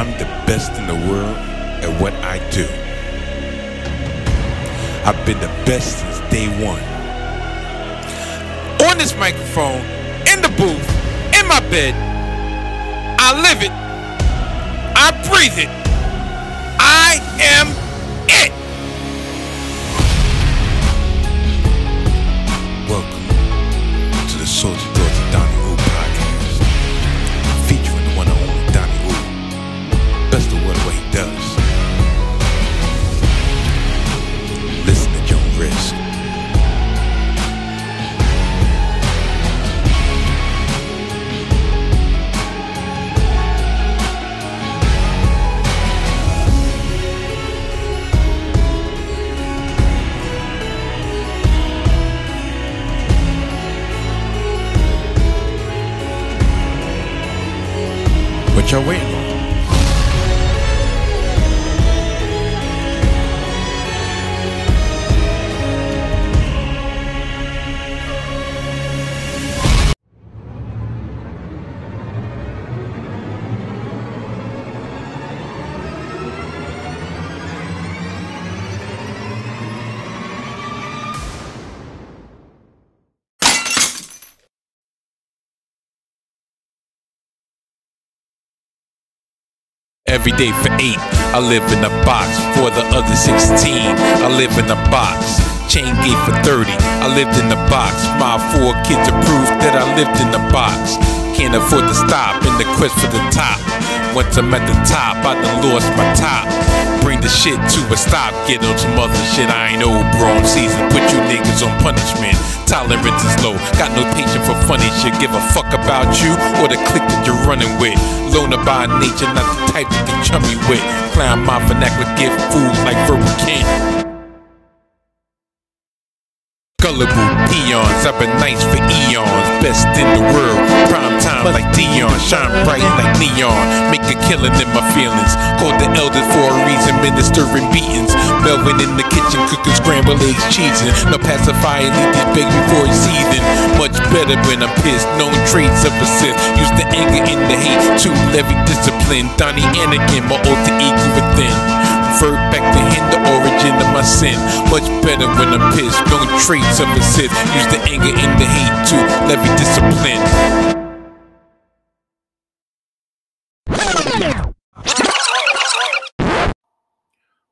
I'm the best in the world at what I do. I've been the best since day one. On this microphone, in the booth, in my bed, I live it. I breathe it. I am Every day for eight, I live in a box. For the other 16, I live in a box. Chain gate for 30, I lived in the box. My four kids proof that I lived in the box. Can't afford to stop in the quest for the top. Once I'm at the top, I done lost my top. Bring the shit to a stop, get on some other shit. I ain't old, bro. I'm seasoned. Put you niggas on punishment. Tolerance is low. Got no patience for funny shit. Give a fuck about you or the clique that you're running with. Loner by nature, not the type to get chummy with. Clown my vernacular, give fools like verbal king. Gullible peons, I've been nice for eons. Best in the world, prime time like Deion. Shine bright like neon. Make a killing in my feelings. Called the elders for a reason, ministering beatings. Melvin in the kitchen, cooking scrambled eggs, cheesing. No pacifier, leave these big before he's seething. Much better when I'm pissed. Known traits of a Sith. Use the anger and the hate to levy discipline. Donnie Anakin, my alter ego within. Revert back to him, the origin of my sin. Much better when I'm pissed. Of a Sith. Use the anger and the hate to levy discipline.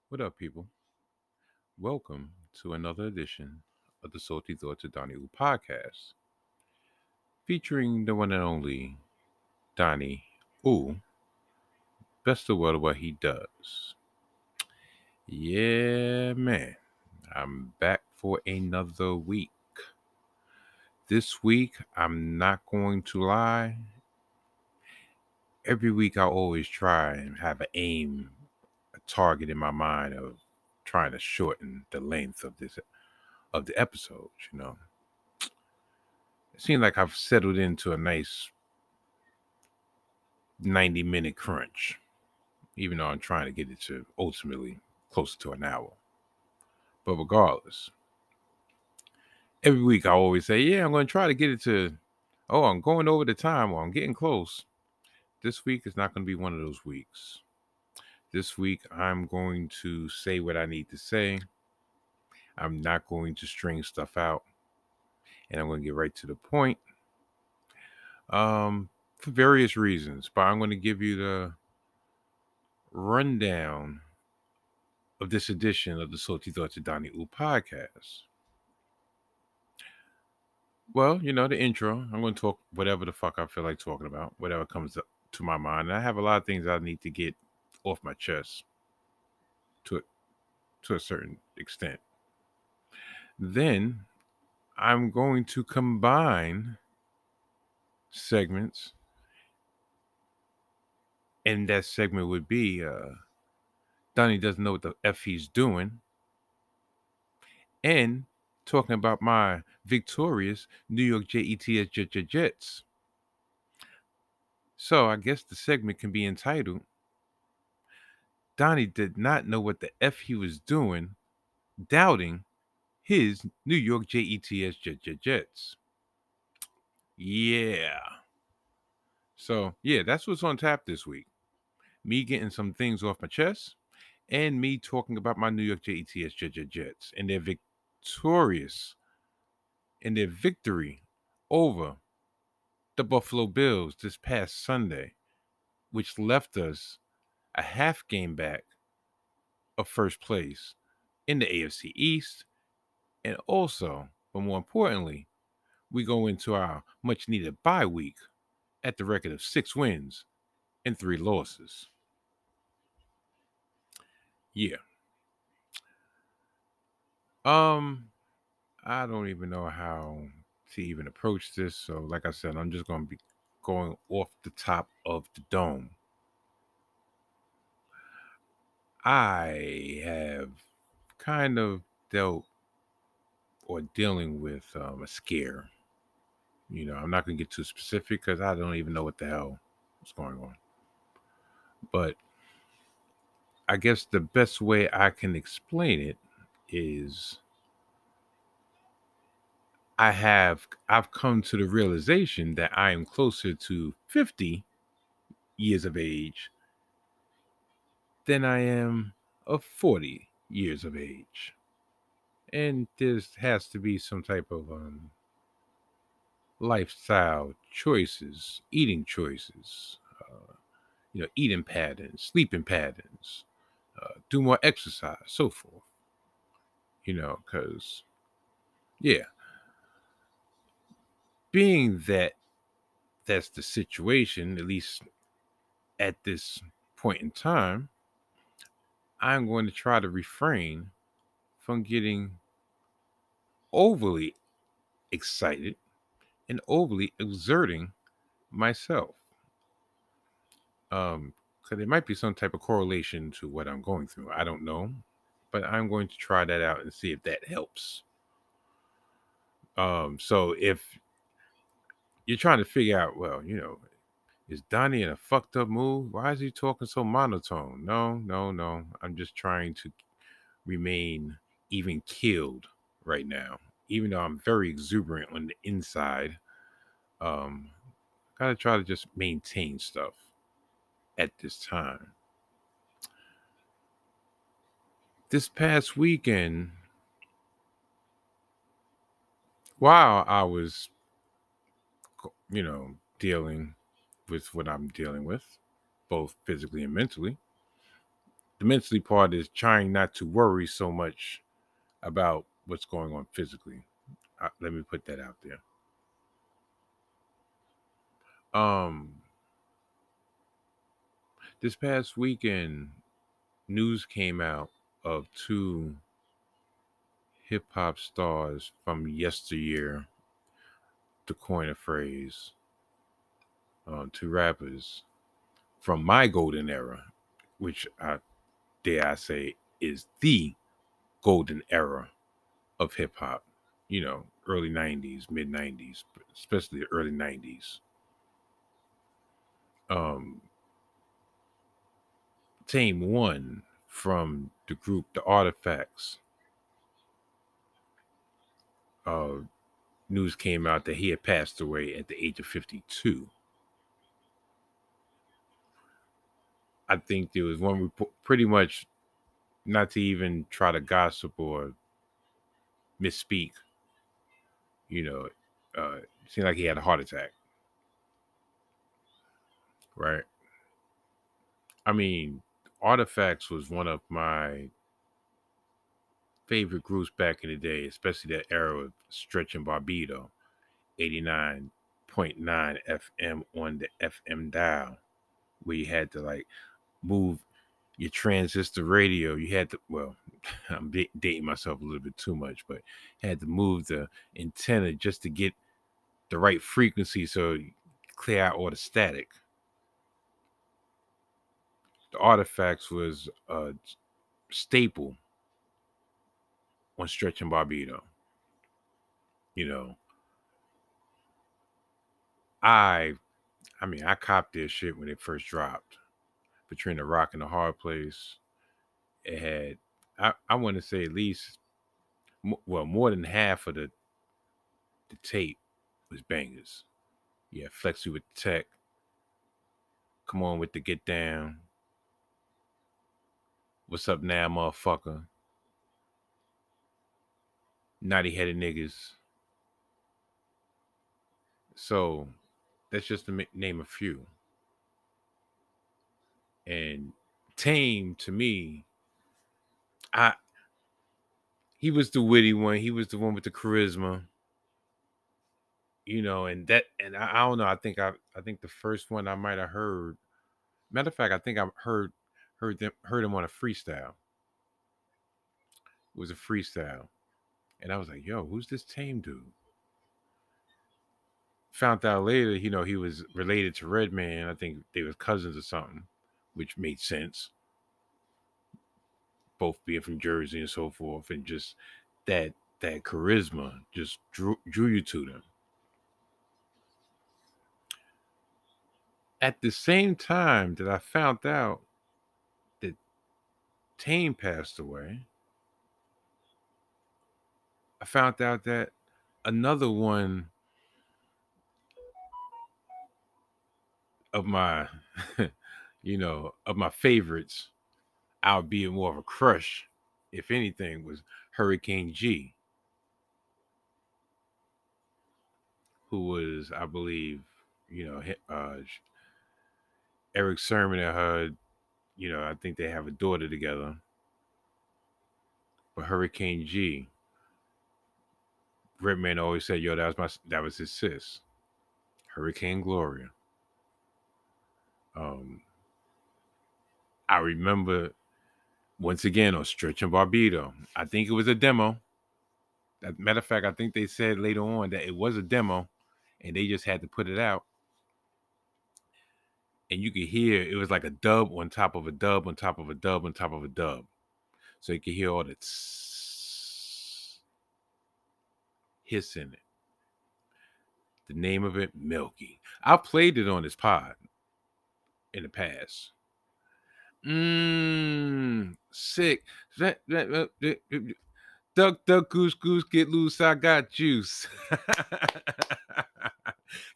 What up, people? Welcome to another edition of the Salty Thoughts of Donnie Ooh podcast, featuring the one and only Donnie Ooh. Best of what he does. Yeah, man. I'm back for another week. This week, I'm not going to lie. Every week, I always try and have an aim, a target in my mind of trying to shorten the length of this of the episodes. You know, it seems like I've settled into a nice 90 minute crunch, even though I'm trying to get it to ultimately closer to an hour. But regardless, every week I always say, Yeah, I'm going to try to get it to, oh, I'm going over the time or I'm getting close. This week is not going to be one of those weeks. This week I'm going to say what I need to say. I'm not going to string stuff out. And I'm going to get right to the point. Um, for various reasons, but I'm going to give you the rundown of this edition of the Salty Thoughts of Donnie Ooh podcast. Well, you know, the intro. I'm going to talk whatever the fuck I feel like talking about, whatever comes to my mind. And I have a lot of things I need to get off my chest to to a certain extent. Then I'm going to combine segments and that segment would be uh Donnie doesn't know what the F he's doing. And talking about my victorious New York Jets Jets. So I guess the segment can be entitled Donnie did not know what the F he was doing, doubting his New York Jets Jets. Yeah. So, yeah, that's what's on tap this week. me getting some things off my chest, and me talking about my New York Jets Jets and their victorious and their victory over the Buffalo Bills this past Sunday, which left us a half game back of first place in the AFC East. And also, but more importantly, we go into our much needed bye week at the record of six wins and three losses. Yeah. Um, I don't even know how to even approach this. So, like I said, I'm just going to be going off the top of the dome. I have kind of dealt or dealing with um, a scare. You know, I'm not going to get too specific because I don't even know what the hell is going on. But I guess the best way I can explain it is I have I've come to the realization that I am closer to 50 years of age than I am of 40 years of age. And there has to be some type of um, lifestyle choices, eating choices, uh, you know, eating patterns, sleeping patterns, uh, do more exercise, so forth. You know, because, yeah, being that that's the situation, at least at this point in time, I'm going to try to refrain from getting overly excited and overly exerting myself. Um, because there might be some type of correlation to what I'm going through. I don't know, but I'm going to try that out and see if that helps. Um, so if you're trying to figure out, well, you know, is Donnie in a fucked up mood? Why is he talking so monotone? No, no, no. I'm just trying to remain even killed right now, even though I'm very exuberant on the inside. Um, gotta try to just maintain stuff at this time. This past weekend, while I was, you know, dealing with what I'm dealing with, both physically and mentally, the mentally part is trying not to worry so much about what's going on physically. Uh, let me put that out there. Um, this past weekend, news came out of two hip hop stars from yesteryear, to coin a phrase, uh, two rappers from my golden era, which I dare I say is the golden era of hip hop. You know, early 90s, mid 90s, especially the early 90s. Um, Tame One from the group The Artifacts. Uh, news came out that he had passed away at the age of 52. I think there was one report, pretty much not to even try to gossip or misspeak. You know, uh, seemed like he had a heart attack. Right. I mean, Artifacts was one of my favorite groups back in the day, especially that era of Stretch and Bobbito, 89.9 FM on the FM dial, where you had to like move your transistor radio. You had to, well, I'm dating myself a little bit too much, but had to move the antenna just to get the right frequency so clear out all the static. The artifacts was a staple on Stretch and Bobbito. You know, I, I mean, I copped this shit when it first dropped between the rock and the hard place. It had, I, I want to say at least, well, more than half of the the tape was bangers. Yeah, Flexi with the Tech. Come on with the Get Down. What's up now, motherfucker? Naughty headed niggas. So that's just to name a few. And Tame to me, I he was the witty one. He was the one with the charisma. You know, and that and I, I don't know. I think I I think the first one I might have heard. Matter of fact, I think I heard heard them heard him on a freestyle. It was a freestyle. And I was like, yo, who's this tame dude? Found out later, you know, he was related to Redman. I think they was cousins or something, which made sense. Both being from Jersey and so forth, and just that that charisma just drew drew you to them. At the same time that I found out Tame passed away, I found out that another one of my, you know, of my favorites, albeit more of a crush, if anything, was Hurricane G, who was, I believe, you know, uh, Erick Sermon and her, you know, I think they have a daughter together. But Hurricane G, Redman always said, "Yo, that was my that was his sis, Hurricane Gloria." Um, I remember once again on Stretch and Bobbito. I think it was a demo. Matter of fact, I think they said later on that it was a demo, and they just had to put it out. And you could hear it was like a dub on top of a dub on top of a dub on top of a dub, so you could hear all that hiss in it. The name of it, Milky. I've played it on this pod in the past. Mmm, sick. Duck, duck, goose, goose, get loose. I got juice.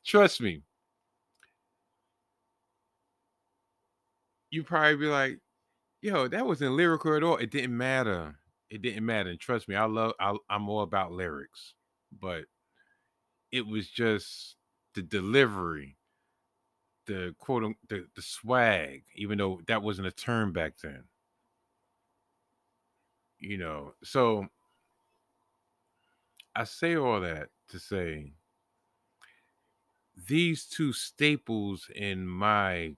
Trust me. You probably be like, yo, that wasn't lyrical at all. It didn't matter. It didn't matter. And trust me, I love I, I'm all about lyrics but it was just the delivery, the quote the, the swag, even though that wasn't a term back then. You know, so I say all that to say these two staples in my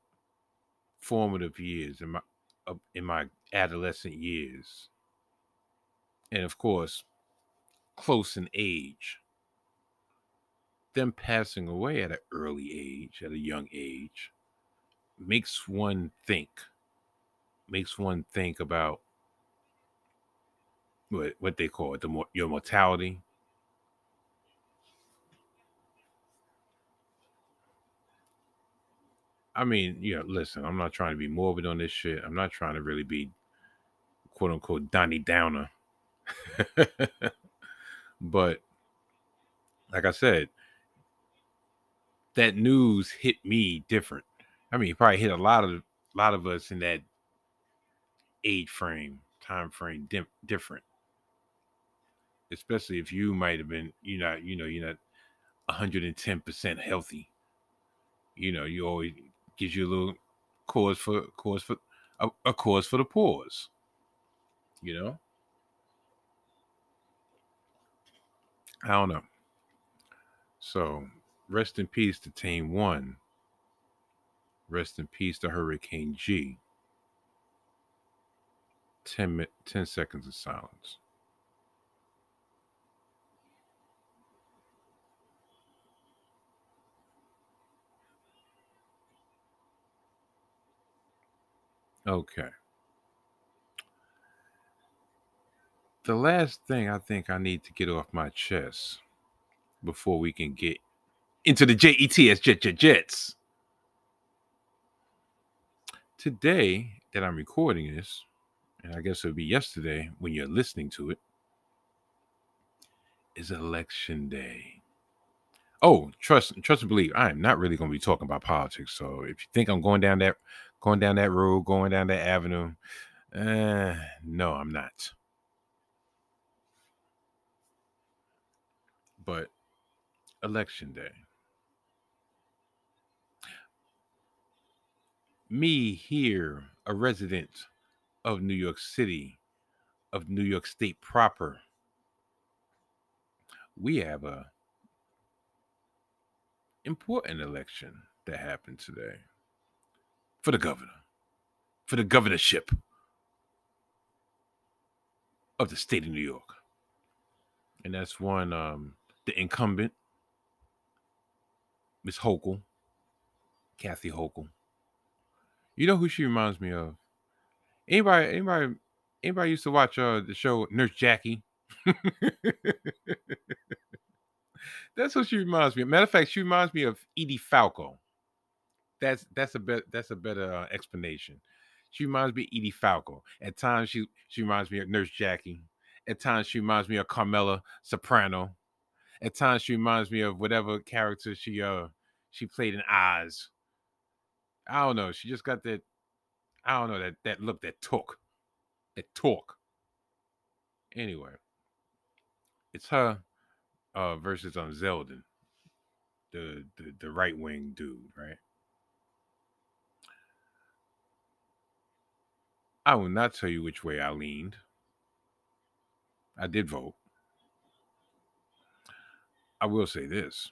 formative years in my in my adolescent years and of course close in age. Them passing away at an early age, at a young age, makes one think, makes one think about what what they call it, the your mortality. I mean, you know, listen, I'm not trying to be morbid on this shit. I'm not trying to really be quote unquote Donnie Downer. But like I said, that news hit me different. I mean, it probably hit a lot of a lot of us in that age frame, time frame di- different. Especially if you might have been, you know, you know, you're not 110% healthy. You know, you always gives you a little cause for cause for a, a cause for the pause. You know? I don't know. So rest in peace to Tame One. Rest in peace to Hurricane G. 10, 10 seconds of silence. Okay. the last thing I think I need to get off my chest before we can get into the JETS Jet Jet Jets. Today that I'm recording this, and I guess it'll be yesterday when you're listening to it, is election day. Oh, trust trust and believe, I am not really going to be talking about politics. So if you think I'm going down that going down that road, going down that avenue, Uh, no, I'm not. But election day. Me here, a resident of New York City, of New York State proper, we have a important election that happened today for the governor, for the governorship of the state of New York. And that's one um the incumbent, Miss Hochul, Kathy Hochul. You know who she reminds me of? Anybody, anybody, anybody used to watch uh the show Nurse Jackie? that's what she reminds me of. Matter of fact, she reminds me of Edie Falco. That's that's a bet that's a better uh, explanation. She reminds me of Edie Falco. At times she she reminds me of Nurse Jackie. At times she reminds me of Carmela Soprano. At times she reminds me of whatever character she uh she played in Oz. I don't know. She just got that. I don't know that that look, that talk, that talk. Anyway, it's her uh versus on um, Zeldin, the the, the right wing dude, right? I will not tell you which way I leaned. I did vote. I will say this.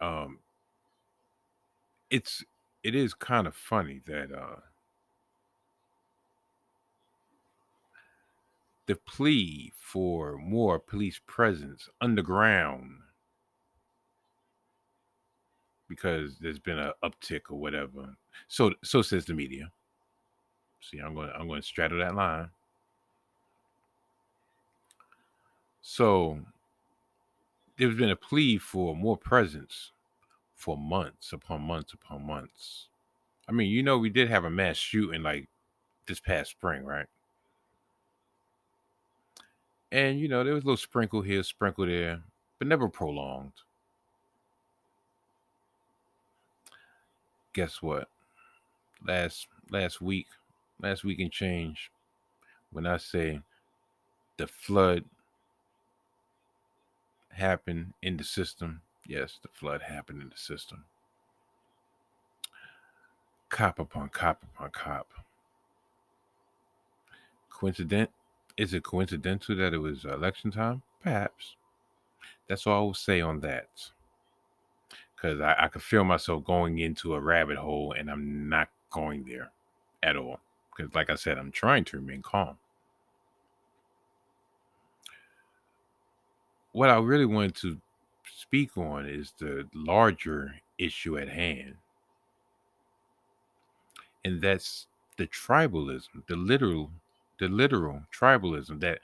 Um it's it is kind of funny that uh the plea for more police presence underground because there's been an uptick or whatever. So so says the media. See, I'm going I'm going to straddle that line. So there's been a plea for more presence for months upon months upon months. I mean, you know, we did have a mass shooting like this past spring, right? And you know, there was a little sprinkle here, sprinkle there, but never prolonged. Guess what? Last last week, last week and change, when I say the flood happened in the system, yes, the flood happened in the system. Cop upon cop upon cop. Coincident? Is it coincidental that it was election time? Perhaps. That's all I will say on that. Because I, I could feel myself going into a rabbit hole and I'm not going there at all because, like I said, I'm trying to remain calm. What I really wanted to speak on is the larger issue at hand, and that's the tribalism, the literal, the literal tribalism that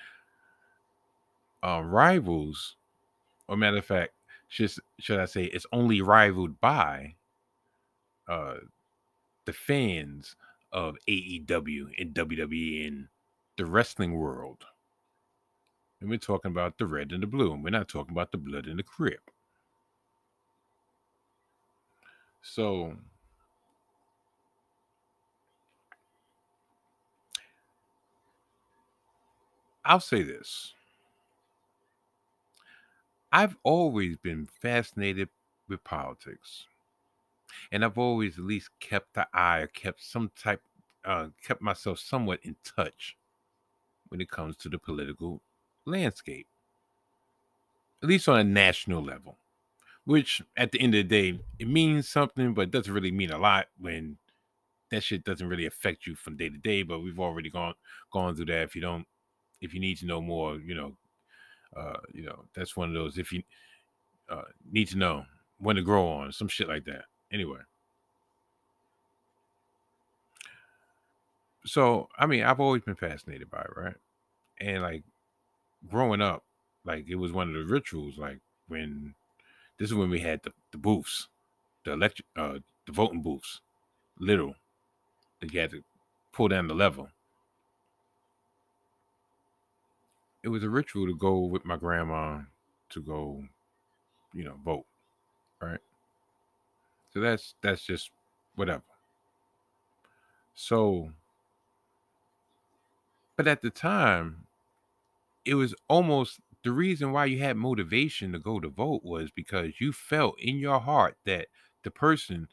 uh, rivals, or matter of fact, should should I say, it's only rivaled by uh, the fans of AEW and WWE in the wrestling world. And we're talking about the red and the blue, and we're not talking about the blood and the Crip. So, I'll say this. I've always been fascinated with politics and I've always at least kept the eye or kept some type, uh, kept myself somewhat in touch when it comes to the political landscape, at least on a national level. Which, at the end of the day, it means something, but doesn't really mean a lot when that shit doesn't really affect you from day to day. But we've already gone gone through that. If you don't, if you need to know more, you know, uh, you know, that's one of those. If you uh, need to know when to grow on, some shit like that. Anyway. So, I mean, I've always been fascinated by it, right? And like growing up, like it was one of the rituals, like when this is when we had the, the booths, the electric uh the voting booths, little. That you had to pull down the level. It was a ritual to go with my grandma to go, you know, vote. Right. So that's that's just whatever. So But at the time, it was almost the reason why you had motivation to go to vote was because you felt in your heart that the person,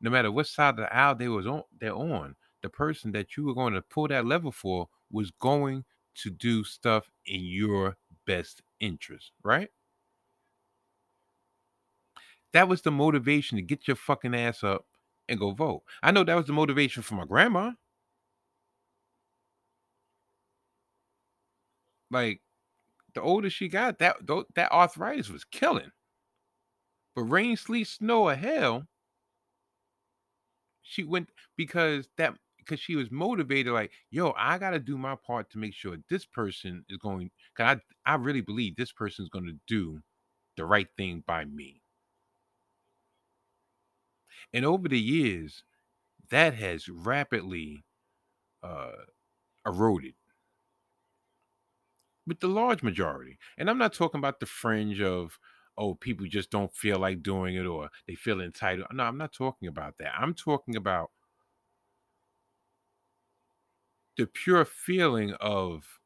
no matter what side of the aisle they was on, they're on, the person that you were going to pull that lever for was going to do stuff in your best interest, right? That was the motivation to get your fucking ass up and go vote. I know that was the motivation for my grandma. Like the older she got, that that arthritis was killing. But rain, sleet, snow, or hell, she went because that because she was motivated. Like, yo, I got to do my part to make sure this person is going. Cause I I really believe this person is going to do the right thing by me. And over the years, that has rapidly uh, eroded with the large majority. And I'm not talking about the fringe of, oh, people just don't feel like doing it or they feel entitled. No, I'm not talking about that. I'm talking about the pure feeling of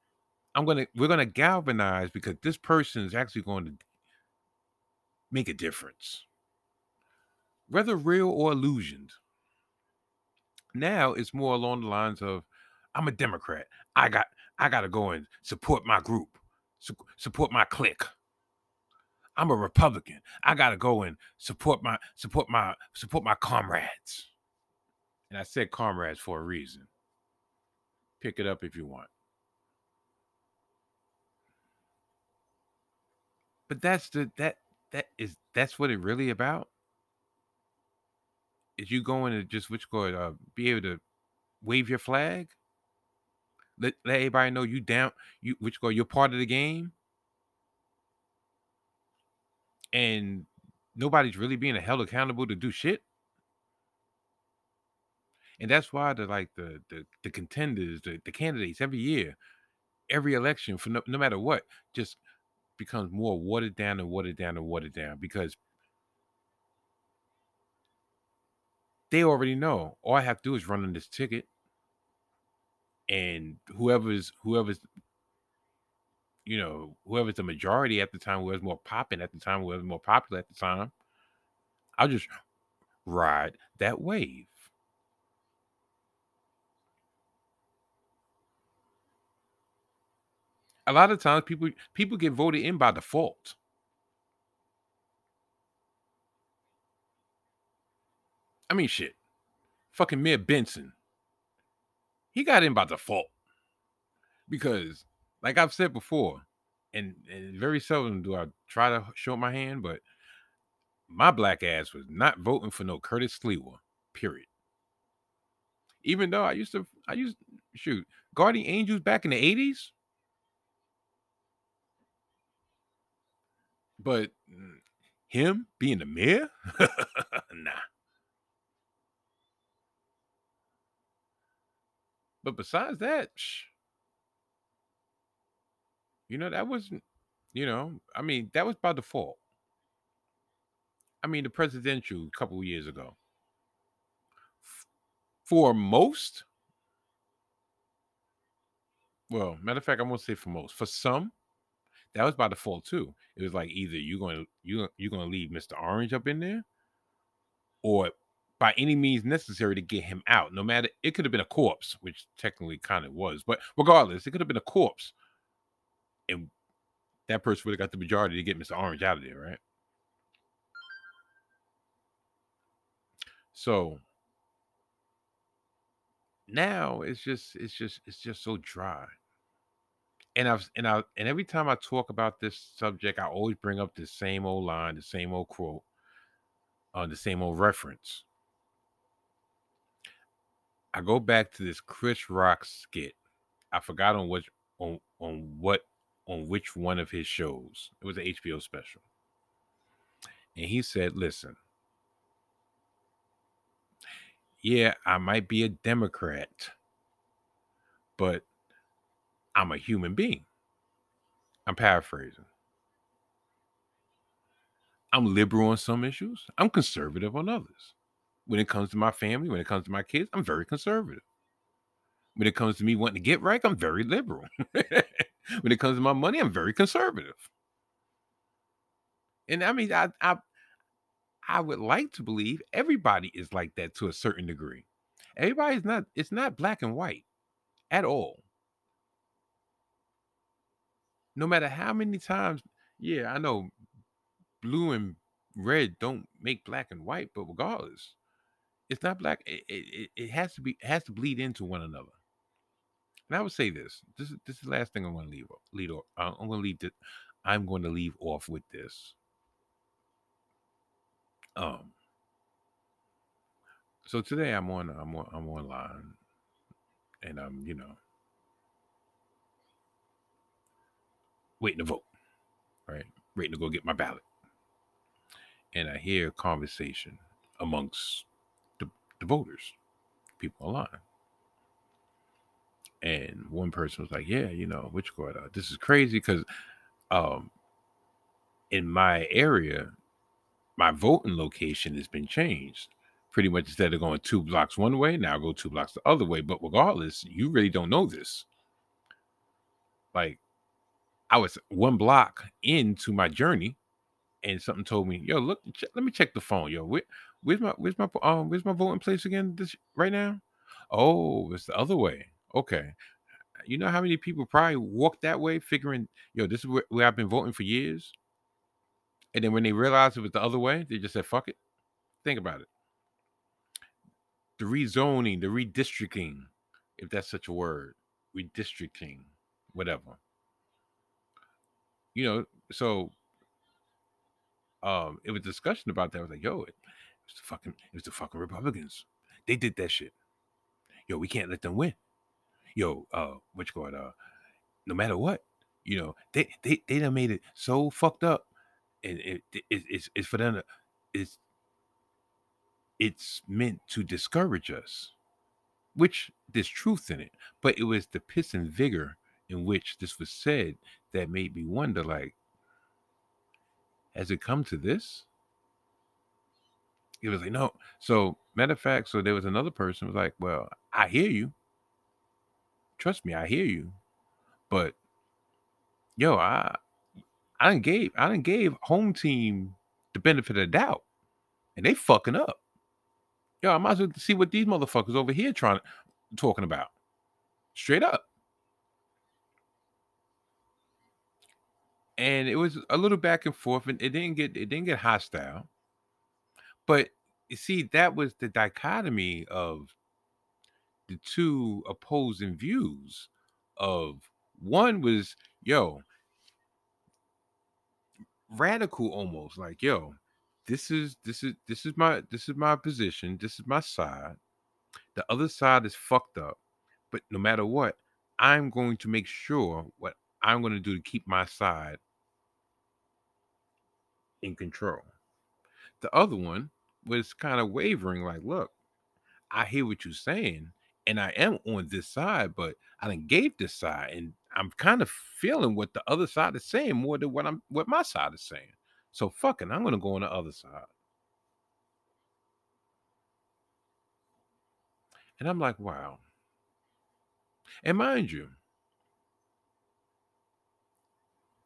I'm gonna we're gonna galvanize because this person is actually going to make a difference. Whether real or illusioned. Now it's more along the lines of I'm a Democrat. I got I got to go and support my group, su- support my clique. I'm a Republican. I got to go and support my support my support my comrades. And I said comrades for a reason. Pick it up if you want. But that's the that that is that's what it really about. Is you going to just which go uh, be able to wave your flag? Let, let everybody know you down you which go you're part of the game. And nobody's really being held accountable to do shit. And that's why the like the the, the contenders, the, the candidates every year, every election for no, no matter what, just becomes more watered down and watered down and watered down because they already know all I have to do is run on this ticket and whoever's whoever's you know whoever's the majority at the time whoever's more popping at the time whoever's more popular at the time i'll just ride that wave. A lot of times people people get voted in by default. I mean shit. Fucking mayor benson he got in by default because, like I've said before, and, and very seldom do I try to show my hand, but my black ass was not voting for no Curtis Sliwa, period. Even though I used to, I used shoot Guardian Angels back in the eighties, but mm, him being the mayor, nah. But besides that, you know, that wasn't, you know, I mean, that was by default. I mean, the presidential a couple years ago. For most, well, matter of fact, I'm gonna say for most. For some, that was by default too. It was like either you're gonna you you're gonna leave Mr. Orange up in there, or by any means necessary to get him out. No matter it could have been a corpse, which technically kind of was, but regardless, it could have been a corpse. And that person would have got the majority to get Mr. Orange out of there, right? So now it's just it's just it's just so dry. And I've and I and every time I talk about this subject, I always bring up the same old line, the same old quote, uh, the same old reference. I go back to this Chris Rock skit. I forgot on which on on what on which one of his shows. It was an HBO special. And he said, "Listen, yeah, I might be a Democrat, but I'm a human being." I'm paraphrasing. I'm liberal on some issues. I'm conservative on others when it comes to my family, when it comes to my kids, I'm very conservative. When it comes to me wanting to get right, I'm very liberal. when it comes to my money, I'm very conservative. And I mean, I, I I would like to believe everybody is like that to a certain degree. Everybody's not, it's not black and white at all. No matter how many times, yeah, I know blue and red don't make black and white, but regardless, it's not black. It, it, it has to be has to bleed into one another. And I would say this. This is this is the last thing I'm going to leave lead off. Uh, I'm going to leave. I'm going to leave off with this. Um. So today I'm on I'm on I'm online, and I'm you know waiting to vote, right? Waiting to go get my ballot, and I hear a conversation amongst the, voters, people online. And one person was like, "Yeah, you know, which court? Uh, this is crazy because, um, in my area, my voting location has been changed. Pretty much instead of going two blocks one way, now I go two blocks the other way. But regardless, you really don't know this. Like, I was one block into my journey, and something told me, "Yo, look, let me check the phone. Yo, where, where's my where's my um where's my voting place again? This right now? Oh, it's the other way. Okay. You know how many people probably walk that way, figuring, yo, this is where, where I've been voting for years. And then when they realized it was the other way, they just said, fuck it. Think about it. The rezoning, the redistricting, if that's such a word, redistricting, whatever. You know, so um it was discussion about that. I was like, yo, it, was the fucking it was the fucking Republicans. They did that shit. Yo, we can't let them win. Yo, uh, which going uh no matter what, you know, they they they done made it so fucked up and it, it, it's it's for them to, it's it's meant to discourage us which there's truth in it but it was the piss and vigor in which this was said that made me wonder like has it come to this it was like no so matter of fact so there was another person was like well i hear you trust me i hear you but yo i I didn't gave I didn't gave home team the benefit of the doubt, and they fucking up. Yo, I might as well see what these motherfuckers over here trying talking about. Straight up. And it was a little back and forth, and it didn't get it didn't get hostile. But you see, that was the dichotomy of the two opposing views. Of one was, yo, radical almost like yo this is this is this is my this is my position this is my side the other side is fucked up but no matter what i'm going to make sure what i'm going to do to keep my side in control the other one was kind of wavering like look i hear what you're saying and i am on this side but i didn't gave this side and I'm kind of feeling what the other side is saying more than what I'm what my side is saying. So fucking, I'm gonna go on the other side. And I'm like, wow. And mind you,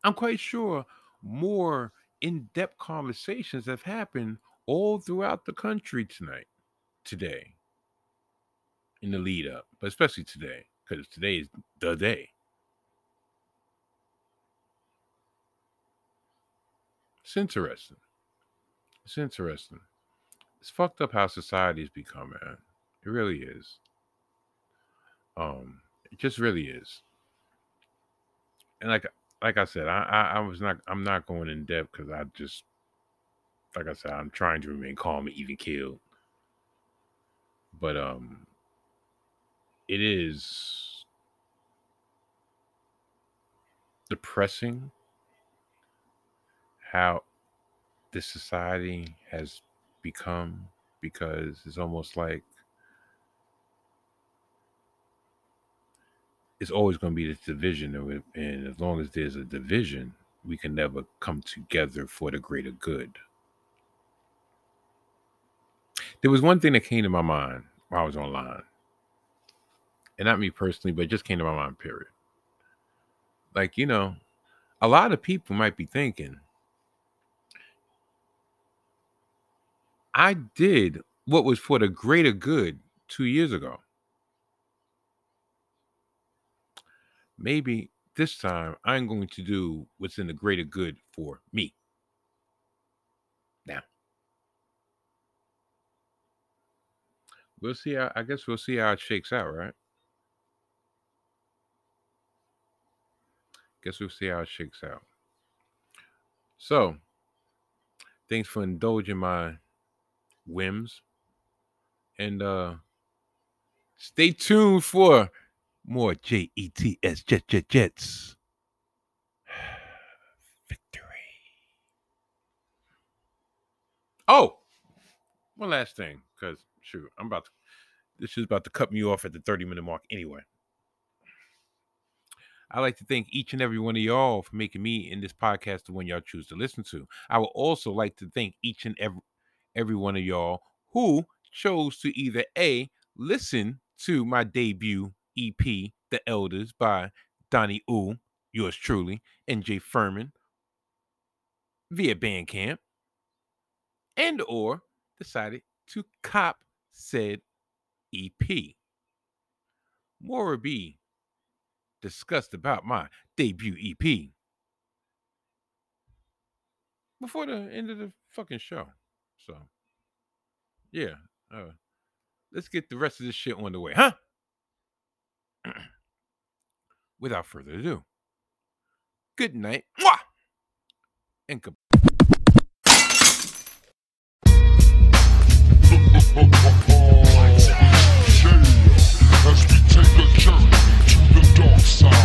I'm quite sure more in-depth conversations have happened all throughout the country tonight, today, in the lead up, but especially today, because today is the day. It's interesting. It's interesting. It's fucked up how society's become, man. It really is. Um, it just really is. And like like I said, I, I, I was not I'm not going in depth because I just like I said, I'm trying to remain calm and even killed. But um it is depressing how this society has become because it's almost like it's always going to be this division and as long as there's a division we can never come together for the greater good there was one thing that came to my mind while i was online and not me personally, but just came to my mind, period. Like, you know, a lot of people might be thinking, I did what was for the greater good two years ago. Maybe this time I'm going to do what's in the greater good for me. Now, we'll see how, I guess we'll see how it shakes out, right? Guess we'll see how it shakes out. So, thanks for indulging my whims. And uh stay tuned for more J-E-T-S Jet Jet Jets. Victory. Oh, one last thing, because shoot, I'm about to this is about to cut me off at the 30 minute mark anyway. I'd like to thank each and every one of y'all for making me in this podcast the one y'all choose to listen to. I would also like to thank each and every every one of y'all who chose to either A, listen to my debut EP, The Elders by Donnie Oo, yours truly, and Jay Furman via Bandcamp, and or decided to cop said EP. More will be discussed about my debut EP before the end of the fucking show. So, yeah, uh, let's get the rest of this shit on the way, huh? Without further ado, good night, Mwah! and goodbye. As we take a journey to the dark side,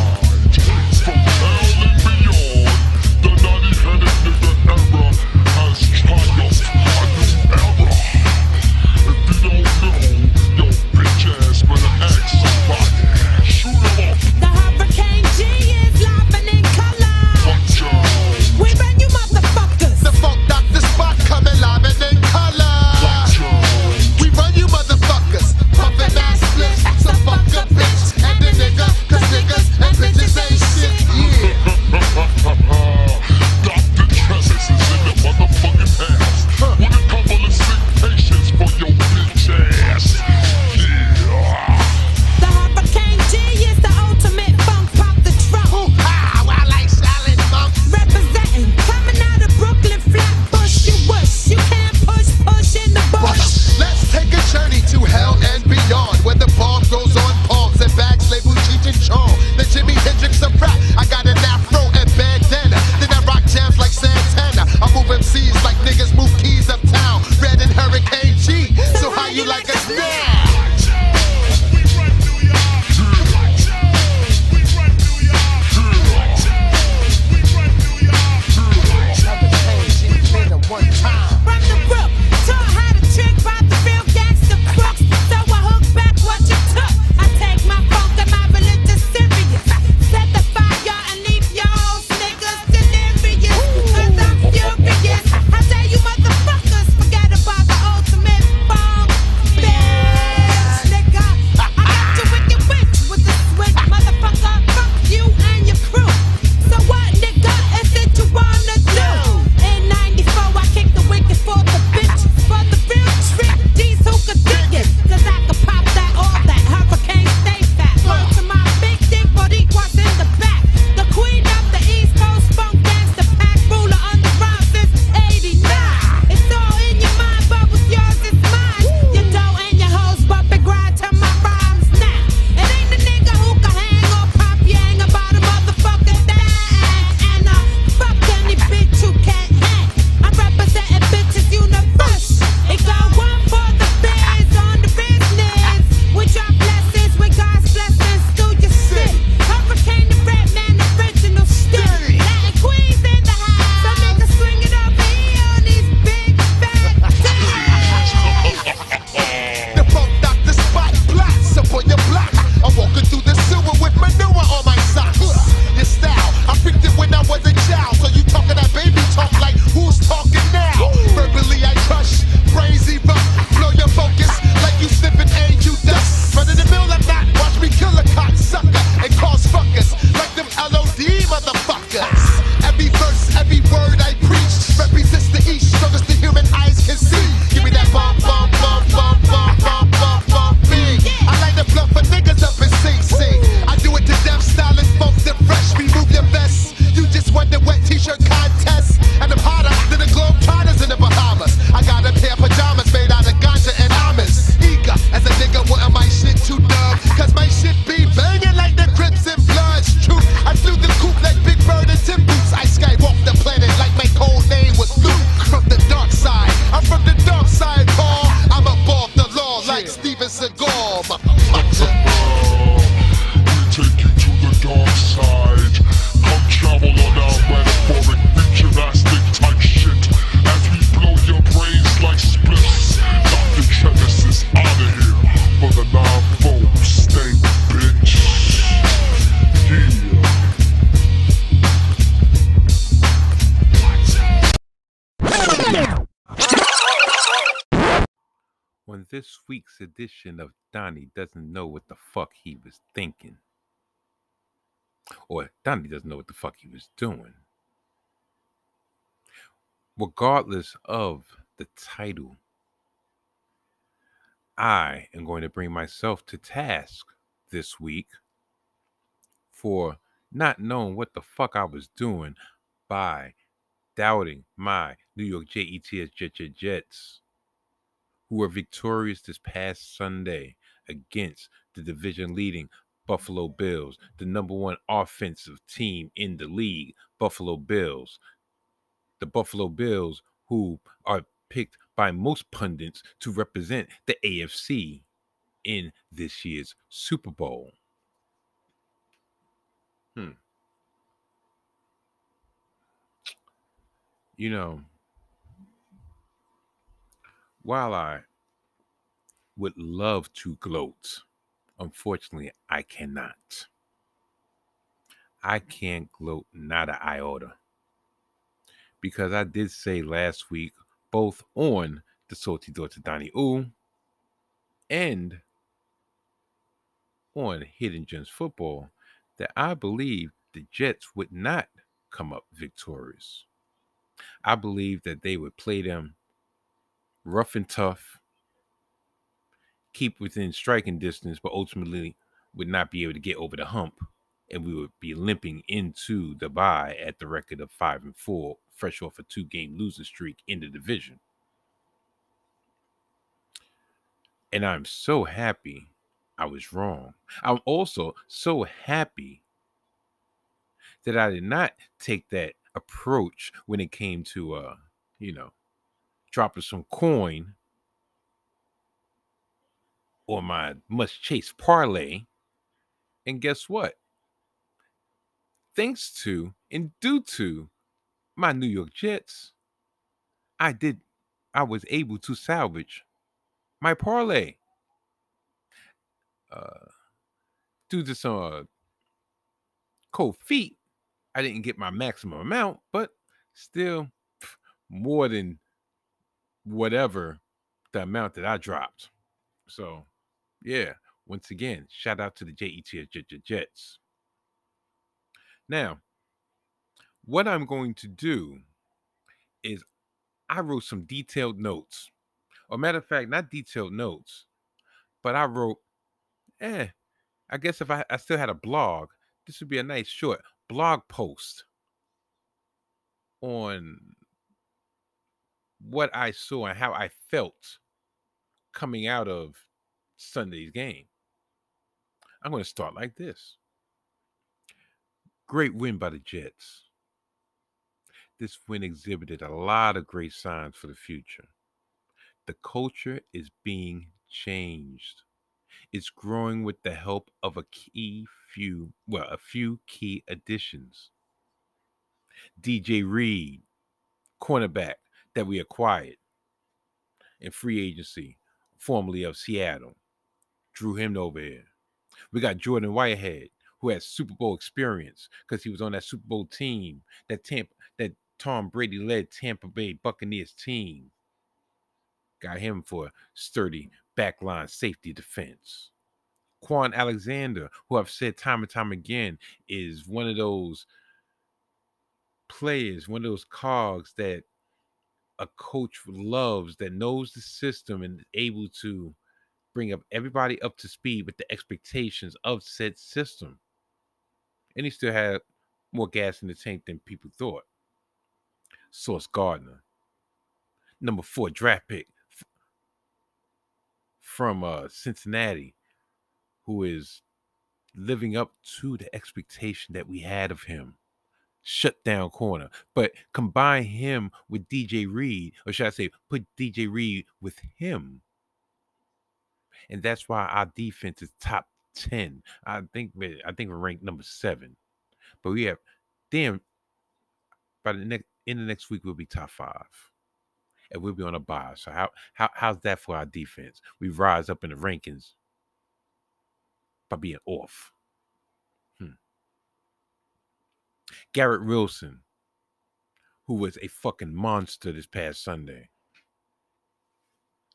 Fuck He Was Thinking. Or Donnie doesn't know what the fuck he was doing. Regardless of the title, I am going to bring myself to task this week for not knowing what the fuck I was doing by doubting my New York Jets Jets Jets who were victorious this past Sunday against the division leading Buffalo Bills, the number one offensive team in the league, Buffalo Bills. The Buffalo Bills, who are picked by most pundits to represent the AFC in this year's Super Bowl. Hmm. You know, while I would love to gloat, unfortunately, I cannot. I mm. can't gloat not an iota. Because I did say last week, both on the Salty Daughter Donnie Oo and on Hidden Gems Football, that I believe the Jets would not come up victorious. I believe that they would play them rough and tough, keep within striking distance, but ultimately would not be able to get over the hump. And we would be limping into the bye at the record of five and four, fresh off a two game losing streak in the division. And I'm so happy I was wrong. I'm also so happy that I did not take that approach when it came to uh, you know, dropping some coin on my must chase parlay. And guess what? Thanks to and due to my New York Jets, I did I was able to salvage my parlay. Uh due to some uh, cold feet, I didn't get my maximum amount, but still more than whatever the amount that I dropped. So, yeah, once again, shout out to the JETS Jets. Now, what I'm going to do is I wrote some detailed notes. Or matter of fact, not detailed notes, but I wrote, eh, I guess if I, I still had a blog, this would be a nice short blog post on what I saw and how I felt coming out of Sunday's game. I'm going to start like this. Great win by the Jets. This win exhibited a lot of great signs for the future. The culture is being changed. It's growing with the help of a key few, well, a few key additions. DJ Reed, cornerback that we acquired in free agency, formerly of Seattle, drew him over here. We got Jordan Whitehead, who has Super Bowl experience because he was on that Super Bowl team that Tampa that Tom Brady led Tampa Bay Buccaneers team. Got him for sturdy backline safety defense. Kwon Alexander, who I've said time and time again, is one of those players, one of those cogs that a coach loves, that knows the system and able to bring up everybody up to speed with the expectations of said system. And he still had more gas in the tank than people thought. Sauce Gardner, number four draft pick from uh, Cincinnati, who is living up to the expectation that we had of him. Shut down corner, but combine him with DJ Reed, or should I say, put DJ Reed with him, and that's why our defense is top ten. I think I think we're ranked number seven, but we have damn. By the next in the next week, we'll be top five and we'll be on a bye. So how how how's that for our defense? We rise up in the rankings by being off. Hmm. Garrett Wilson, who was a fucking monster this past Sunday.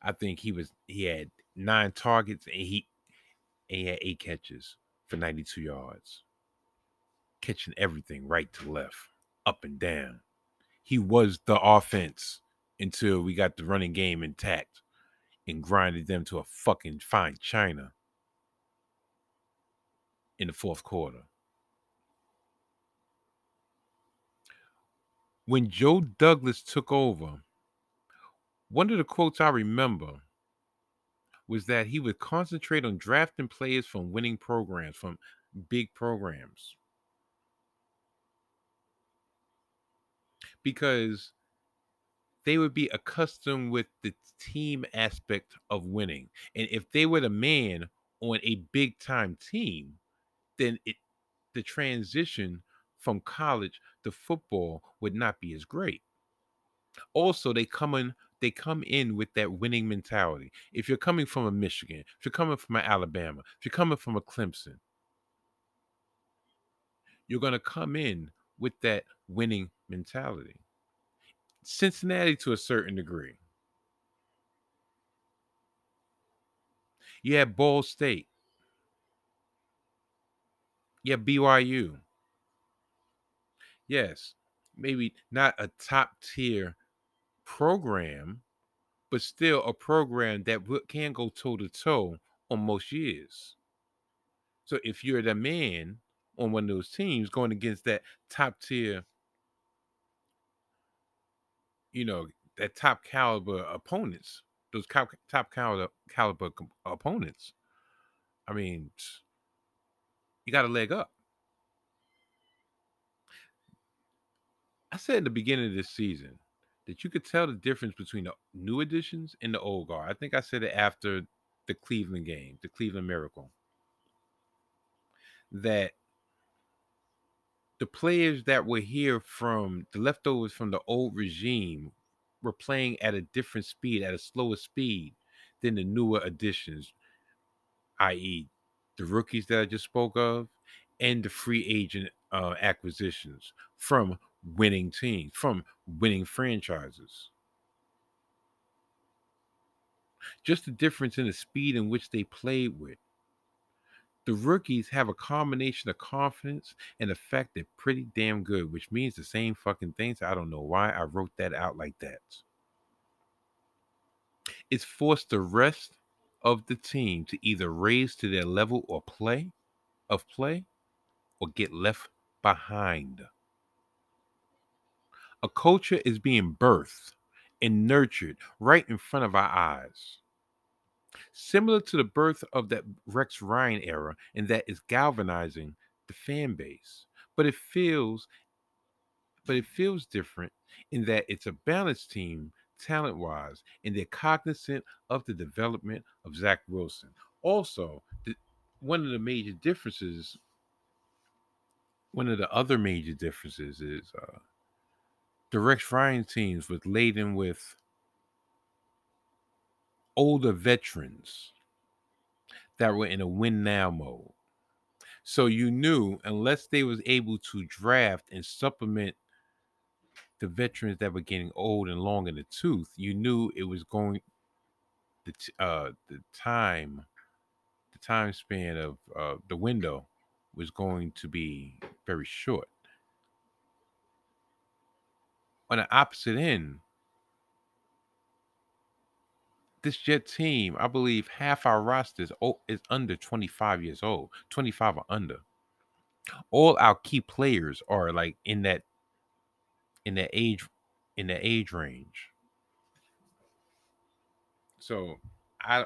I think he was he had nine targets and he and he had eight catches for 92 yards. Catching everything right to left, up and down. He was the offense until we got the running game intact and grinded them to a fucking fine china in the fourth quarter. When Joe Douglas took over, one of the quotes I remember was that he would concentrate on drafting players from winning programs, from big programs. Because they would be accustomed with the team aspect of winning. And if they were the man on a big time team, then it the transition from college to football would not be as great. Also, they come in they come in with that winning mentality. If you're coming from a Michigan, if you're coming from an Alabama, if you're coming from a Clemson, you're going to come in with that winning mentality. Cincinnati to a certain degree. You have Ball State. You have BYU. Yes, maybe not a top tier program, but still a program that can go toe to toe on most years. So if you're the man on one of those teams going against that top tier, you know, that top caliber opponents, those top, top caliber, caliber opponents, I mean, you got a leg up. I said in the beginning of this season that you could tell the difference between the new additions and the old guard. I think I said it after the Cleveland game, the Cleveland Miracle, that the players that were here from the leftovers from the old regime were playing at a different speed, at a slower speed than the newer additions, i.e., the rookies that I just spoke of and the free agent uh, acquisitions from winning teams, from winning franchises. Just the difference in the speed in which they played with. The rookies have a combination of confidence and the fact they're pretty damn good, which means the same fucking things. I don't know why I wrote that out like that. It's forced the rest of the team to either raise to their level or play of play or get left behind. A culture is being birthed and nurtured right in front of our eyes. Similar to the birth of that Rex Ryan era, and that is galvanizing the fan base. But it feels but it feels different in that it's a balanced team talent wise, and they're cognizant of the development of Zach Wilson. Also, the, one of the major differences, one of the other major differences is uh, the Rex Ryan teams was laden with older veterans that were in a win now mode. So you knew unless they was able to draft and supplement the veterans that were getting old and long in the tooth, you knew it was going the uh the time the time span of uh the window was going to be very short. On the opposite end, this Jet team, I believe half our roster is, is under 25 years old, 25 or under. All our key players are like in that in that age in the age range. So I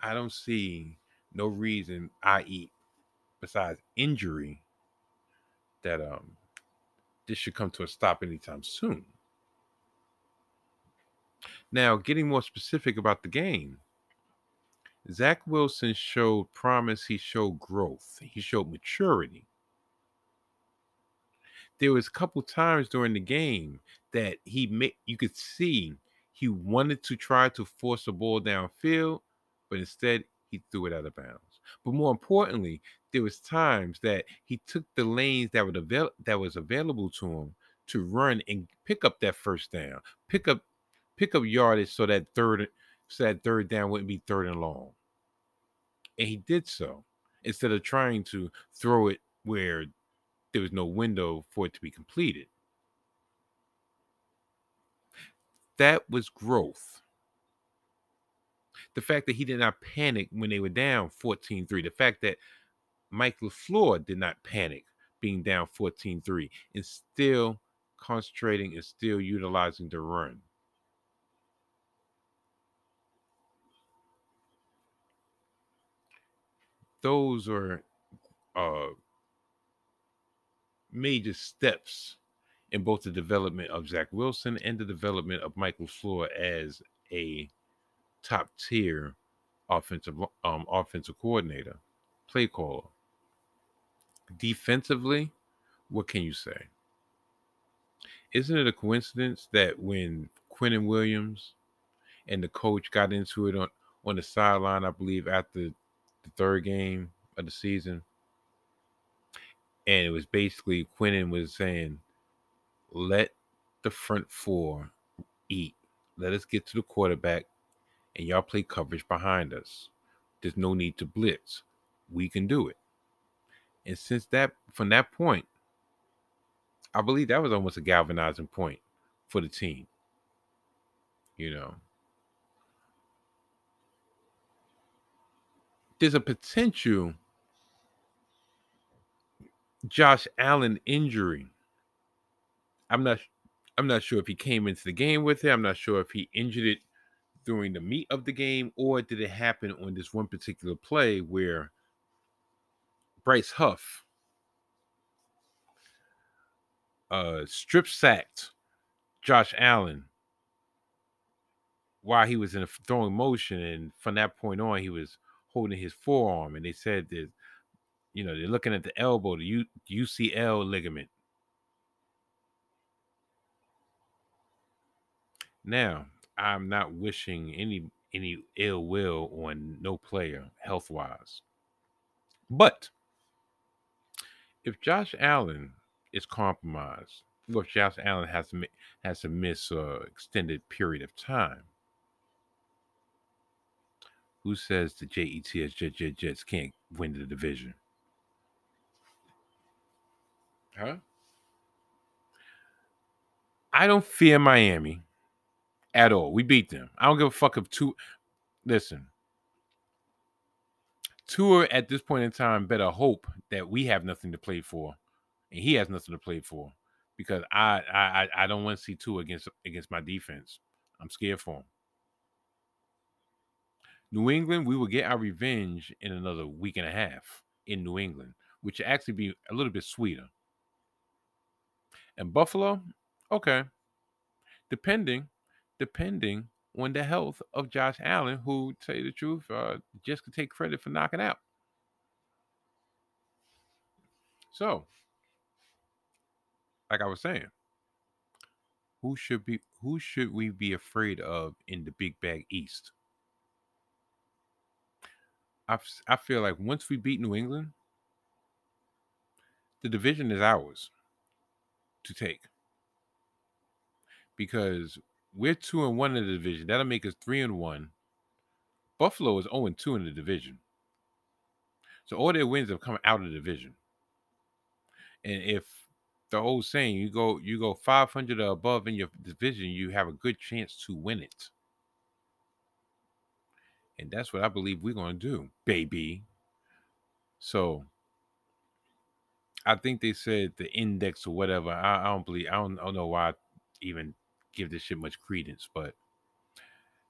I don't see no reason, i.e., besides injury, that um this should come to a stop anytime soon. Now, getting more specific about the game, Zach Wilson showed promise, he showed growth, he showed maturity. There was a couple times during the game that he made you could see he wanted to try to force the ball downfield, but instead he threw it out of bounds. But more importantly, there was times that he took the lanes that would avail- that was available to him to run and pick up that first down, pick up pick up yardage so that third so that third down wouldn't be third and long. And he did so instead of trying to throw it where there was no window for it to be completed. That was growth. The fact that he did not panic when they were down 14 3, the fact that Mike LaFleur did not panic being down 14 3 and still concentrating and still utilizing the run. Those are uh, major steps in both the development of Zach Wilson and the development of Michael LaFleur as a top tier offensive um, offensive coordinator, play caller. Defensively, what can you say? Isn't it a coincidence that when Quinnen Williams and the coach got into it on, on the sideline, I believe, after the third game of the season, and it was basically Quinnen was saying, let the front four eat. Let us get to the quarterback and y'all play coverage behind us. There's no need to blitz. We can do it. And since that, from that point, I believe that was almost a galvanizing point for the team. You know, there's a potential Josh Allen injury. I'm not I'm not sure if he came into the game with it. I'm not sure if he injured it during the meat of the game or did it happen on this one particular play where Bryce Huff uh strip sacked Josh Allen while he was in a throwing motion and from that point on he was holding his forearm and they said that you know, they're looking at the elbow, the U- UCL ligament. Now, I'm not wishing any any ill will on no player health wise. But if Josh Allen is compromised, well, if Josh Allen has to has to miss a extended period of time, who says the Jets Jets can't win the division? Huh? I don't fear Miami at all. We beat them. I don't give a fuck if Tua. Listen, Tua at this point in time better hope that we have nothing to play for, and he has nothing to play for, because I I I don't want to see Tua against against my defense. I'm scared for him. New England, we will get our revenge in another week and a half in New England, which will actually be a little bit sweeter. And Buffalo, okay. Depending, depending on the health of Josh Allen, who, tell you the truth, uh, just could take credit for knocking out. So, like I was saying, who should be who should we be afraid of in the Big Bag East? I, I feel like once we beat New England, the division is ours to take because we're two and one in the division. That'll make us three and one. Buffalo is 0 and 2 in the division. So all their wins have come out of the division. And if the old saying you go you go 500 or above in your division, you have a good chance to win it. And that's what I believe we're going to do, baby. So I think they said the index or whatever. I, I don't believe. I don't, I don't know why I even give this shit much credence, but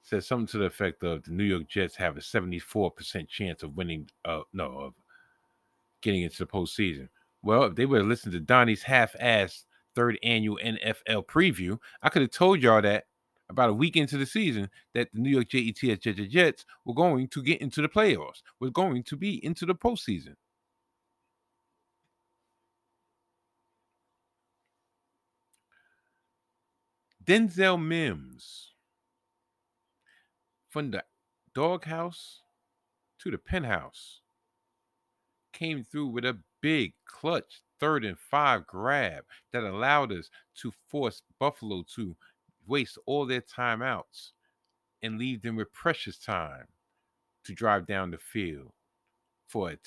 says something to the effect of the New York Jets have a seventy four percent chance of winning. Uh, no, of getting into the postseason. Well, if they would have listened to Donnie's half-ass third annual NFL preview, I could have told y'all that about a week into the season that the New York Jets, Jets, were going to get into the playoffs, was going to be into the postseason. Denzel Mims from the doghouse to the penthouse came through with a big clutch third and five grab that allowed us to force Buffalo to waste all their timeouts and leave them with precious time to drive down the field for a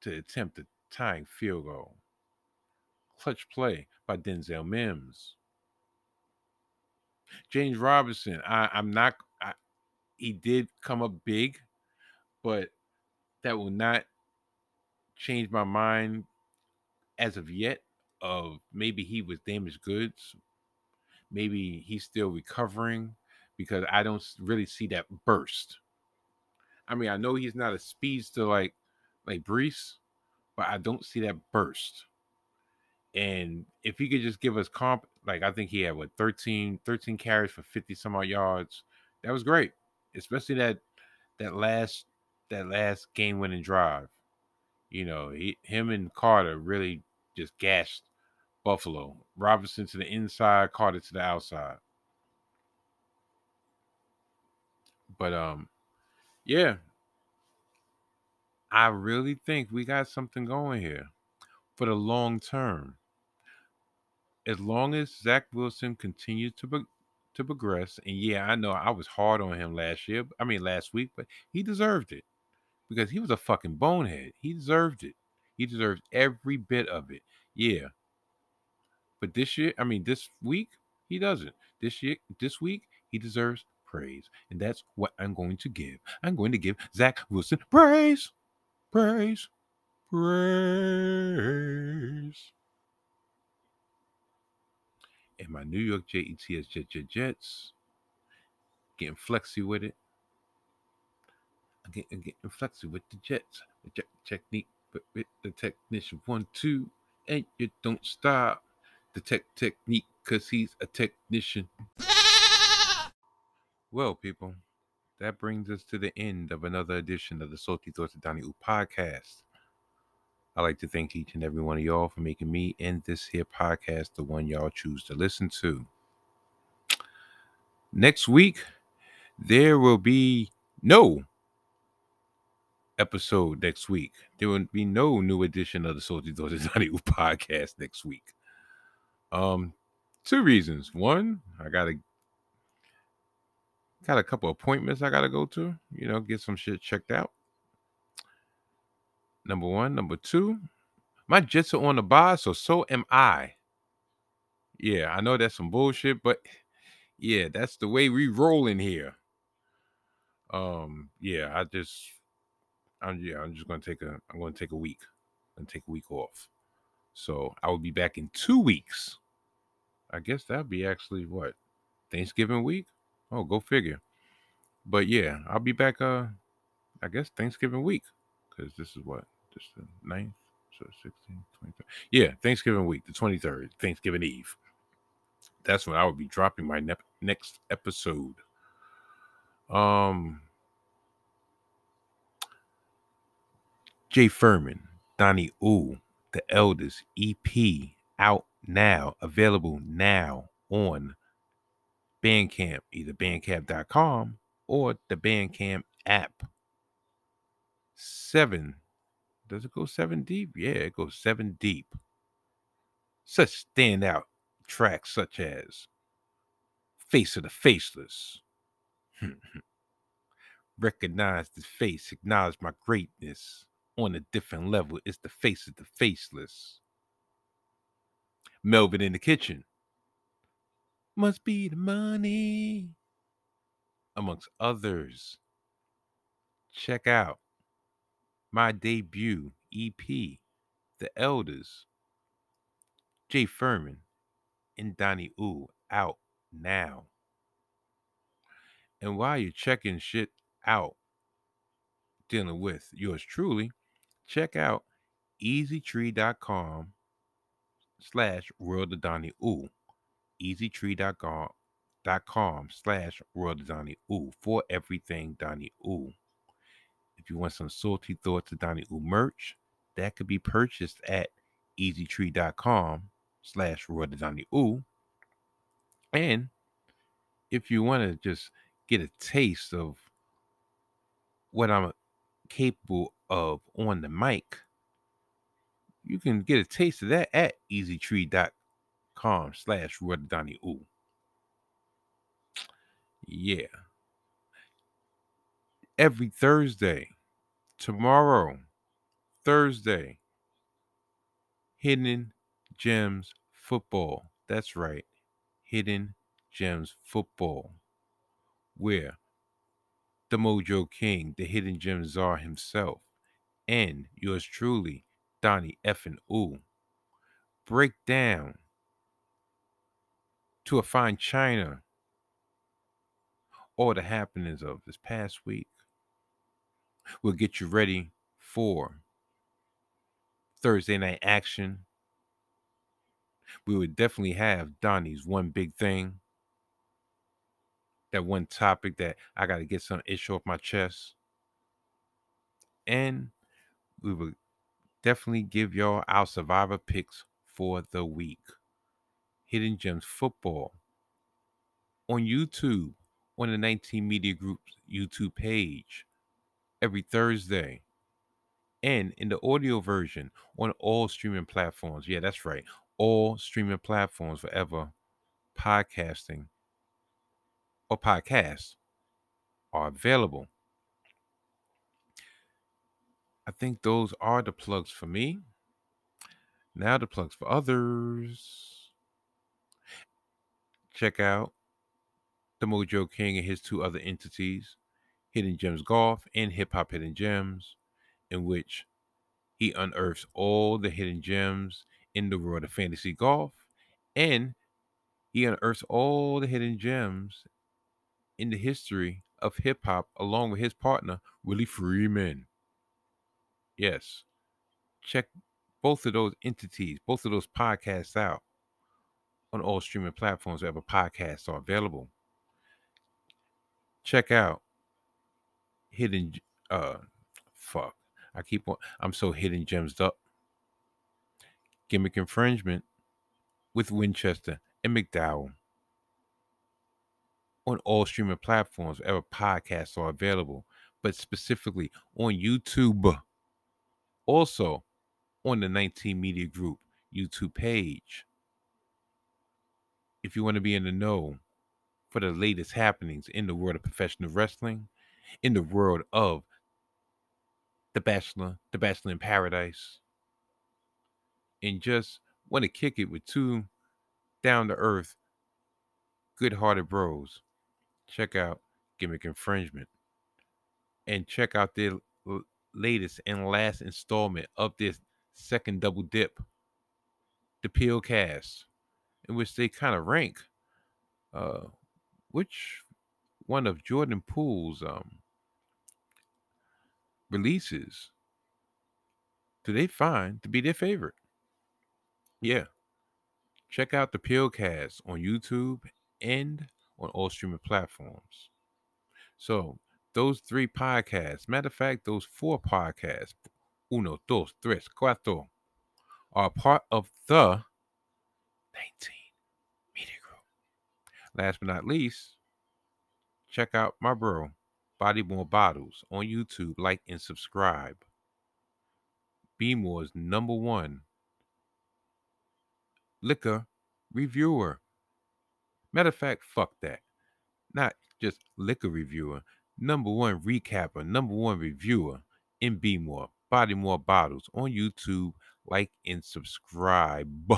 to attempt a tying field goal. Clutch play by Denzel Mims. James Robinson, I, I'm not. I, he did come up big, but that will not change my mind as of yet. Of maybe he was damaged goods, maybe he's still recovering because I don't really see that burst. I mean, I know he's not a speedster like like Breece, but I don't see that burst. And if he could just give us comp, like I think he had what 13, 13 carries for 50 some odd yards. That was great. Especially that that last that last game winning drive. You know, he, him and Carter really just gashed Buffalo. Robinson to the inside, Carter to the outside. But um, yeah, I really think we got something going here for the long term. As long as Zach Wilson continues to to progress, and yeah, I know I was hard on him last year. I mean last week, but he deserved it because he was a fucking bonehead. He deserved it. He deserves every bit of it. Yeah. But this year, I mean this week, he doesn't. This year, this week, he deserves praise. And that's what I'm going to give. I'm going to give Zach Wilson praise. Praise. Praise. And my New York Jets, Jet Jet Jets, getting flexy with it. I'm getting, getting flexy with the Jets. The jet technique, but with the technician one, two, and you don't stop. The tech technique, cause he's a technician. Well, people, that brings us to the end of another edition of the Salty Thoughts of Donnie U podcast. I'd like to thank each and every one of y'all for making me and this here podcast the one y'all choose to listen to. Next week, there will be no episode next week. There will be no new edition of the Thoughts of Donnie podcast next week. Um, two reasons. One, I gotta got a couple appointments I gotta go to, you know, get some shit checked out. Number one. Number two, my Jets are on the bye, so so am I. Yeah, I know that's some bullshit, but yeah, that's the way we roll in here. Um, yeah, I just I'm yeah, I'm just gonna take a I'm gonna take a week and take a week off. So I will be back in two weeks. I guess that'd be actually what Thanksgiving week. Oh, go figure. But yeah, I'll be back. Uh, I guess Thanksgiving week because this is what the 9th, so 16, 23. Yeah, Thanksgiving week, the 23rd, Thanksgiving Eve. That's when I will be dropping my ne- next episode. Um, Jay Furman, Donnie Ooh, The Elders EP out now, available now on Bandcamp, either bandcamp.com or the Bandcamp app. Seven. Does it go seven deep? Yeah, it goes seven deep. Such standout tracks such as Face of the Faceless. Hmm. Recognize the face, acknowledge my greatness on a different level. It's the face of the faceless. Melvin in the kitchen. Must be the money. Amongst others. Check out my debut EP, The Elders. Jay Furman and Donnie Ooh out now. And while you're checking shit out, dealing with yours truly, check out easytree.com slash world of Donnie Ooh. Easytree.com dot com slash world of Donnie Ooh for everything Donnie Ooh. If you want some salty thoughts of Donnie Ooh merch, that could be purchased at easytree.com slash Ooh. And if you want to just get a taste of what I'm capable of on the mic, you can get a taste of that at easytree.com slash Ooh. Yeah. Every Thursday, tomorrow, Thursday, Hidden Gems Football. That's right. Hidden Gems Football. Where the Mojo King, the Hidden Gem Czar himself, and yours truly, Donnie Effin Ooh, break down to a fine china all the happenings of this past week. We'll get you ready for Thursday night action. We would definitely have Donnie's one big thing. That one topic that I got to get some issue off my chest. And we will definitely give y'all our survivor picks for the week. Hidden Gems Football on YouTube, on the 19 Media Group's YouTube page every Thursday. And in the audio version on all streaming platforms. Yeah, that's right. All streaming platforms forever podcasting or podcasts are available. I think those are the plugs for me. Now the plugs for others. Check out the Mojo King and his two other entities, Hidden Gems Golf and Hip Hop Hidden Gems, in which he unearths all the hidden gems in the world of fantasy golf, and he unearths all the hidden gems in the history of hip hop, along with his partner Willie Freeman. Yes, check both of those entities, both of those podcasts out on all streaming platforms wherever podcasts are available. Check out Hidden uh fuck. I keep on I'm so hidden gems up. Gimmick infringement with Winchester and McDowell on all streaming platforms wherever podcasts are available, but specifically on YouTube. Also on the 19 Media Group YouTube page. If you want to be in the know for the latest happenings in the world of professional wrestling, in the world of The Bachelor, The Bachelor in Paradise, and just want to kick it with two down to earth, good hearted bros, check out Gimmick Infringement. And check out their latest and last installment of this second double dip, the Peel Cast, in which they kind of rank uh, which one of Jordan Peele's um, releases do they find to be their favorite? Yeah. Check out the Pillcast on YouTube and on all streaming platforms. So those three podcasts, matter of fact, those four podcasts, uno, dos, tres, cuatro, are part of the 19 Media Group. Last but not least, check out my bro, Body More Bottles, on YouTube. Like and subscribe. Be More's number one liquor reviewer. Matter of fact, fuck that. Not just liquor reviewer, number one recapper, number one reviewer in Be More, Body More Bottles on YouTube. Like and subscribe.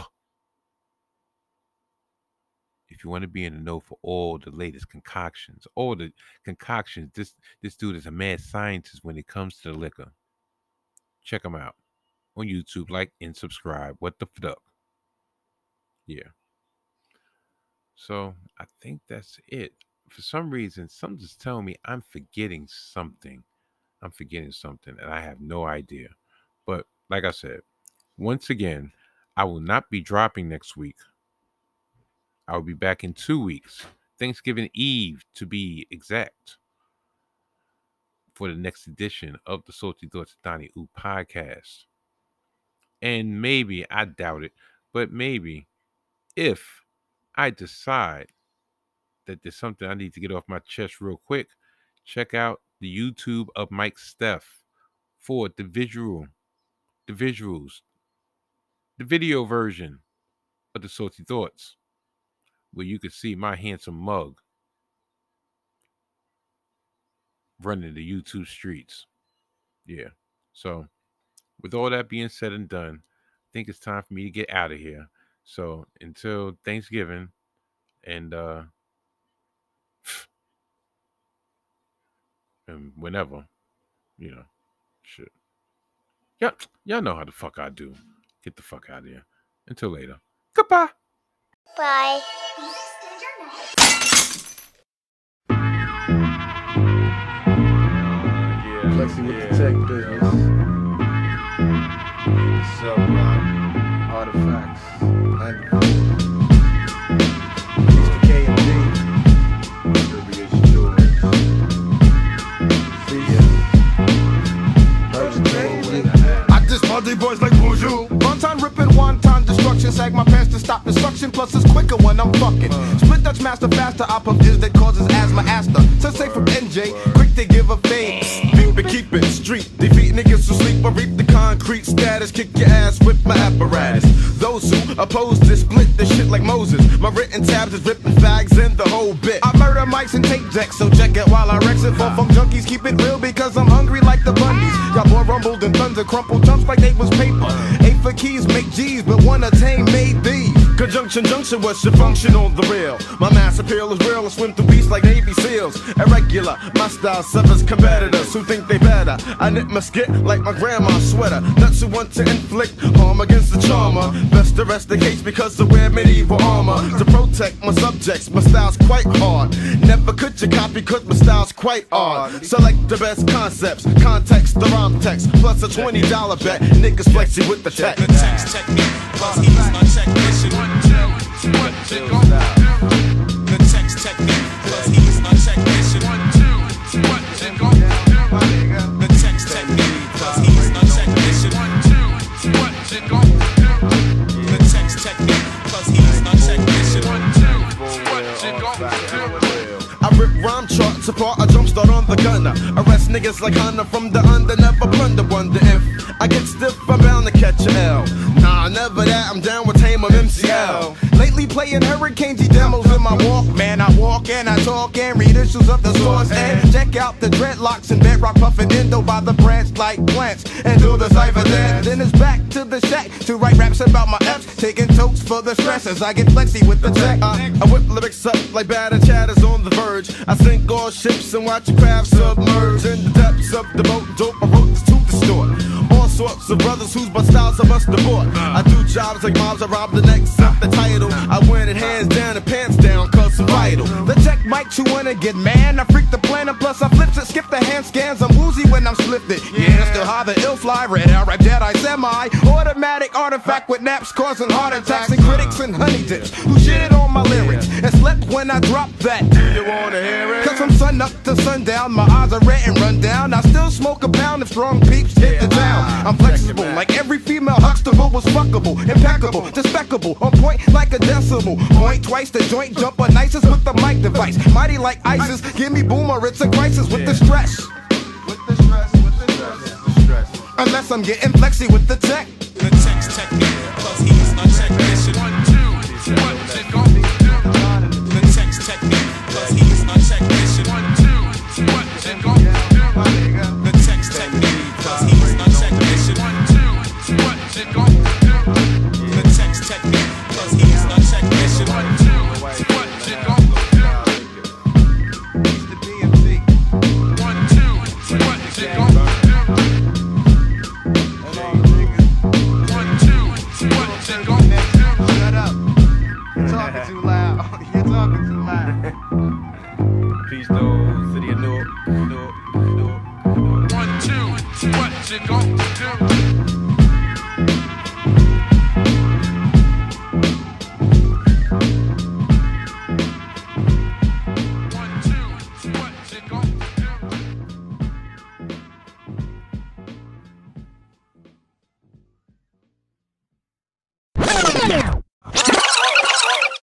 If you want to be in the know for all the latest concoctions, all the concoctions, this this dude is a mad scientist when it comes to the liquor. Check him out on YouTube. Like and subscribe. What the fuck? Yeah. So I think that's it. For some reason, something's telling me I'm forgetting something. I'm forgetting something, and I have no idea. But like I said, once again, I will not be dropping next week. I will be back in two weeks, Thanksgiving Eve to be exact, for the next edition of the Salty Thoughts Donnie Ooh podcast. And maybe, I doubt it, but maybe if I decide that there's something I need to get off my chest real quick, check out the YouTube of Mike Steph for the visual, the visuals, the video version of the Salty Thoughts, where you can see my handsome mug running the YouTube streets. Yeah. So, with all that being said and done, I think it's time for me to get out of here. So, until Thanksgiving and uh and whenever, you know, shit. Yeah, y'all know how the fuck I do. Get the fuck out of here. Until later. Goodbye. Bye. Flexing with the tech business. Junction was your function on the real. My mass appeal is real. I swim through beats like Navy SEALs. Irregular, my style severs competitors who think they better. I knit my skit like my grandma's sweater. Nuts who want to inflict harm against the charmer. Best to rest the case because I wear medieval armor to protect my subjects. My style's quite hard. Never could you copy cause my style's quite odd. Select the best concepts, context, the rhyme text, plus a $20 bet. Niggas flex you with the tech. The text technique, plus he's my. The text technique, he's my technician. The text technique, he's technician. The text technique, he's technician. I rip rhyme charts apart, I jumpstart on the gunner. Arrest niggas like Hunter from the under, never blunder. Wonder if I get stiff, I'm bound to catch a L. Nah, never that, I'm down with Tame of MCL. Playing Hurricane G demos in my walk. Man, I walk and I talk and read issues of the source. And check out the dreadlocks and bedrock puffin' endo by the branch like plants. And do the cipher dance. Then it's back to the shack to write raps about my F's. Taking totes for the stress as I get flexy with the tech. Uh, I whip lyrics up like batter chatters on the verge. I sink all ships and watch your craft submerge in the depths of the boat. Dope, I wrote to distort. All sorts of brothers whose but styles I must abort. I do jobs like mobs, I rob the next up the title. I win it hands down and pants down, vital. The tech might chew in and get man. I freak the planet, plus I flips it, skip the hand scans. I'm woozy when I'm splifted. Yeah, still high the ill fly, red rap Jedi semi. Automatic artifact with naps causing heart attacks and critics and honey dips who shitted on my lyrics and slept when I dropped that. Do you wanna hear it? Cause from sun up to sundown, my eyes are red and run down. I still smoke a pound if strong peeps hit the town. I'm flexible, like every female Huxtable was fuckable, impeccable, despicable, on point like a decimal. Point twice the joint jumper, nicest with the mic device. Mighty like ISIS, give me boomer, it's a crisis with the stress. With the stress, with the stress, with the stress. Unless I'm getting flexy with the tech. The technique, plus he's my technician. The shit gon' do.